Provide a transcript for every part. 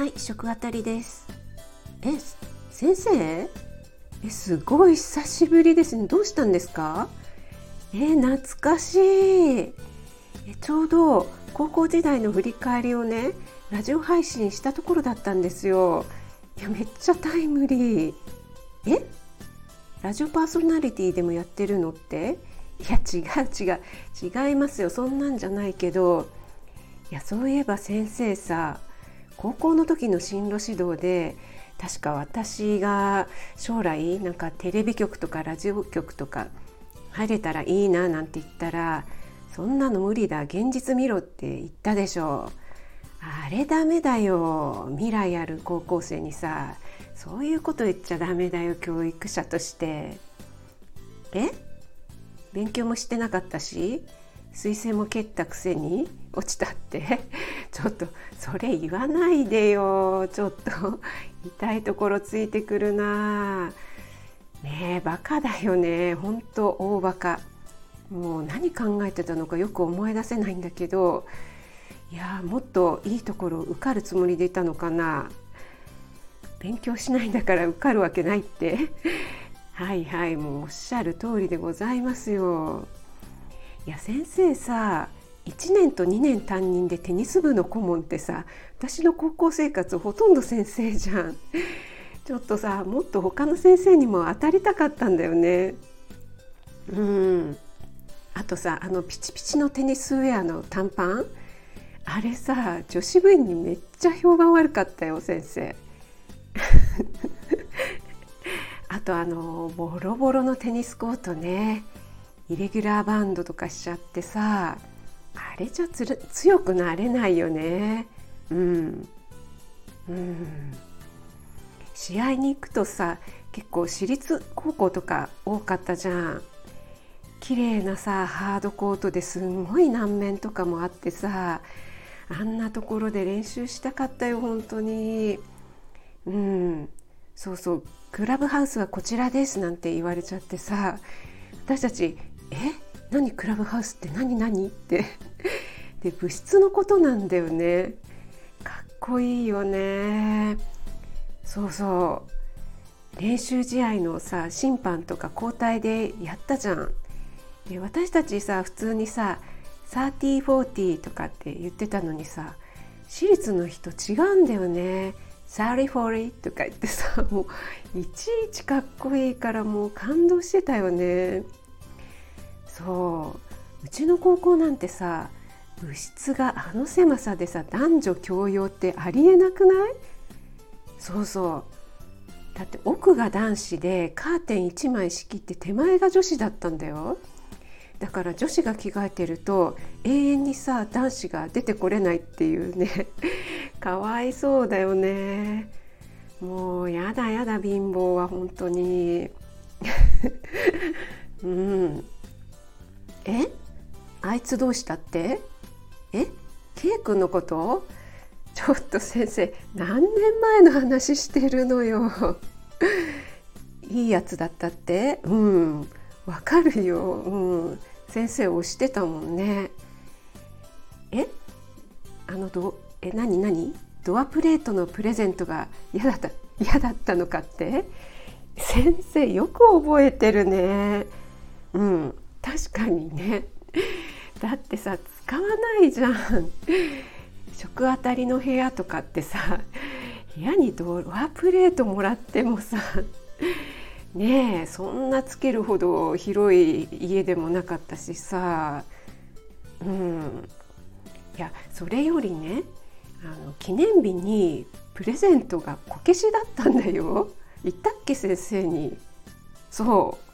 はい食あたりです。え先生？えすごい久しぶりですね。どうしたんですか？え懐かしい。えちょうど高校時代の振り返りをねラジオ配信したところだったんですよ。いやめっちゃタイムリー。え？ラジオパーソナリティでもやってるのって？いや違う違う。違いますよ。そんなんじゃないけど。いやそういえば先生さ高校の時の進路指導で確か私が将来なんかテレビ局とかラジオ局とか入れたらいいななんて言ったらそんなの無理だ現実見ろって言ったでしょあれダメだよ未来ある高校生にさそういうこと言っちゃダメだよ教育者として。え？勉強もしてなかったし？推薦も蹴ったくせに落ちたって ちょっとそれ言わないでよ。ちょっと痛いところついてくるな。ねえバカだよね。ほんと大バカ。もう何考えてたのかよく思い出せないんだけど。いやもっといいところ受かるつもりでいたのかな。勉強しないんだから受かるわけないって。はいはいもうおっしゃる通りでございますよ。いや先生さ1年と2年担任でテニス部の顧問ってさ私の高校生活ほとんど先生じゃん。ちょっとさもっと他の先生にも当たりたかったんだよね。うん。あとさあのピチピチのテニスウェアの短パン。あれさ女子部員にめっちゃ評判悪かったよ先生。あとあのボロボロのテニスコートね。イレギュラーバンドとかしちゃってさあれじゃつる強くなれないよね。うん。うん。試合に行くとさ結構私立高校とか多かったじゃん。綺麗なさハードコートですんごい難面とかもあってさあんなところで練習したかったよ本当に。うん。そうそう。クラブハウスはこちらですなんて言われちゃってさ私たちえ？何クラブハウスって何何？って。で物質のことなんだよね。かっこいいよね。そうそう。練習試合のさ審判とか交代でやったじゃん。で私たちさ普通にさ3040とかって言ってたのにさ私立の人違うんだよね。サーリーフォーリーとか言ってさもういちいちかっこいいからもう感動してたよね。そう。うちの高校なんてさ部室があの狭さでさ男女共用ってありえなくない？そうそう。だって奥が男子でカーテン1枚仕切って手前が女子だったんだよ。だから女子が着替えてると永遠にさ男子が出てこれないっていうね。かわいそうだよね。もうやだやだ貧乏は本当に。うん。え？あいつどうしたって？え？K 君のこと？ちょっと先生何年前の話してるのよ。いいやつだったって？うん。わかるよ、うん、先生押してたもんね。え？あのどえ何？何？ドアプレートのプレゼントが嫌だった嫌だったのかって？先生よく覚えてるね。うん。確かにね。だってさ使わないじゃん。食あたりの部屋とかってさ部屋にドアプレートもらってもさねえそんなつけるほど広い家でもなかったしさ。うん。いやそれよりねあの記念日にプレゼントがこけしだったんだよ。言ったっけ先生に。そう。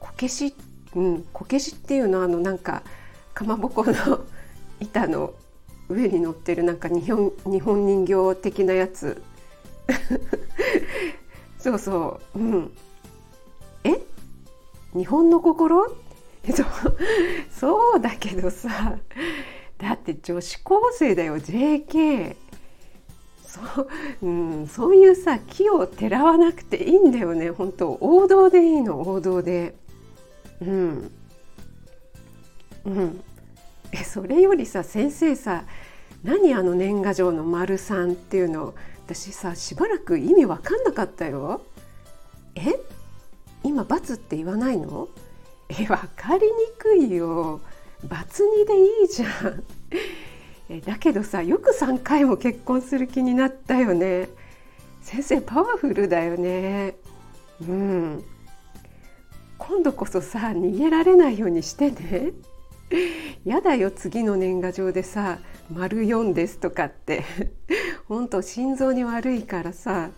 こけしうんこけしっていうのはあのなんかかまぼこの板の上に乗ってるなんか日本日本人形的なやつ。そうそう。うん。え？日本の心？えそう。そうだけどさだって女子高生だよ JK そう,、うん、そういうさ木をてらわなくていいんだよね本当。王道でいいの王道で。うん。うん。えそれよりさ先生さ何あの年賀状の丸三っていうの私さしばらく意味わかんなかったよ。え？今罰って言わないの？えわかりにくいよ罰2でいいじゃん。えだけどさよく3回も結婚する気になったよね。先生パワフルだよね。うん。今度こそさ逃げられないようにしてね。やだよ次の年賀状でさ「丸4です」とかって。ほんと心臓に悪いからさ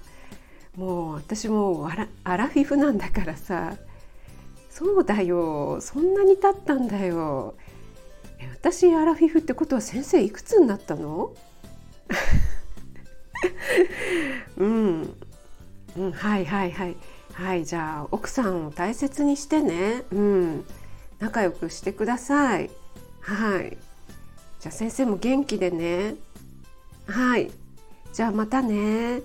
もう私もアラフィフなんだからさ。そうだよそんなに経ったんだよ。私アラフィフってことは先生いくつになったの？うん、うん、はいはいはい。はいじゃあ奥さんを大切にしてね。うん。仲良くしてください。はい。じゃあ先生も元気でね。はい。じゃあまたね。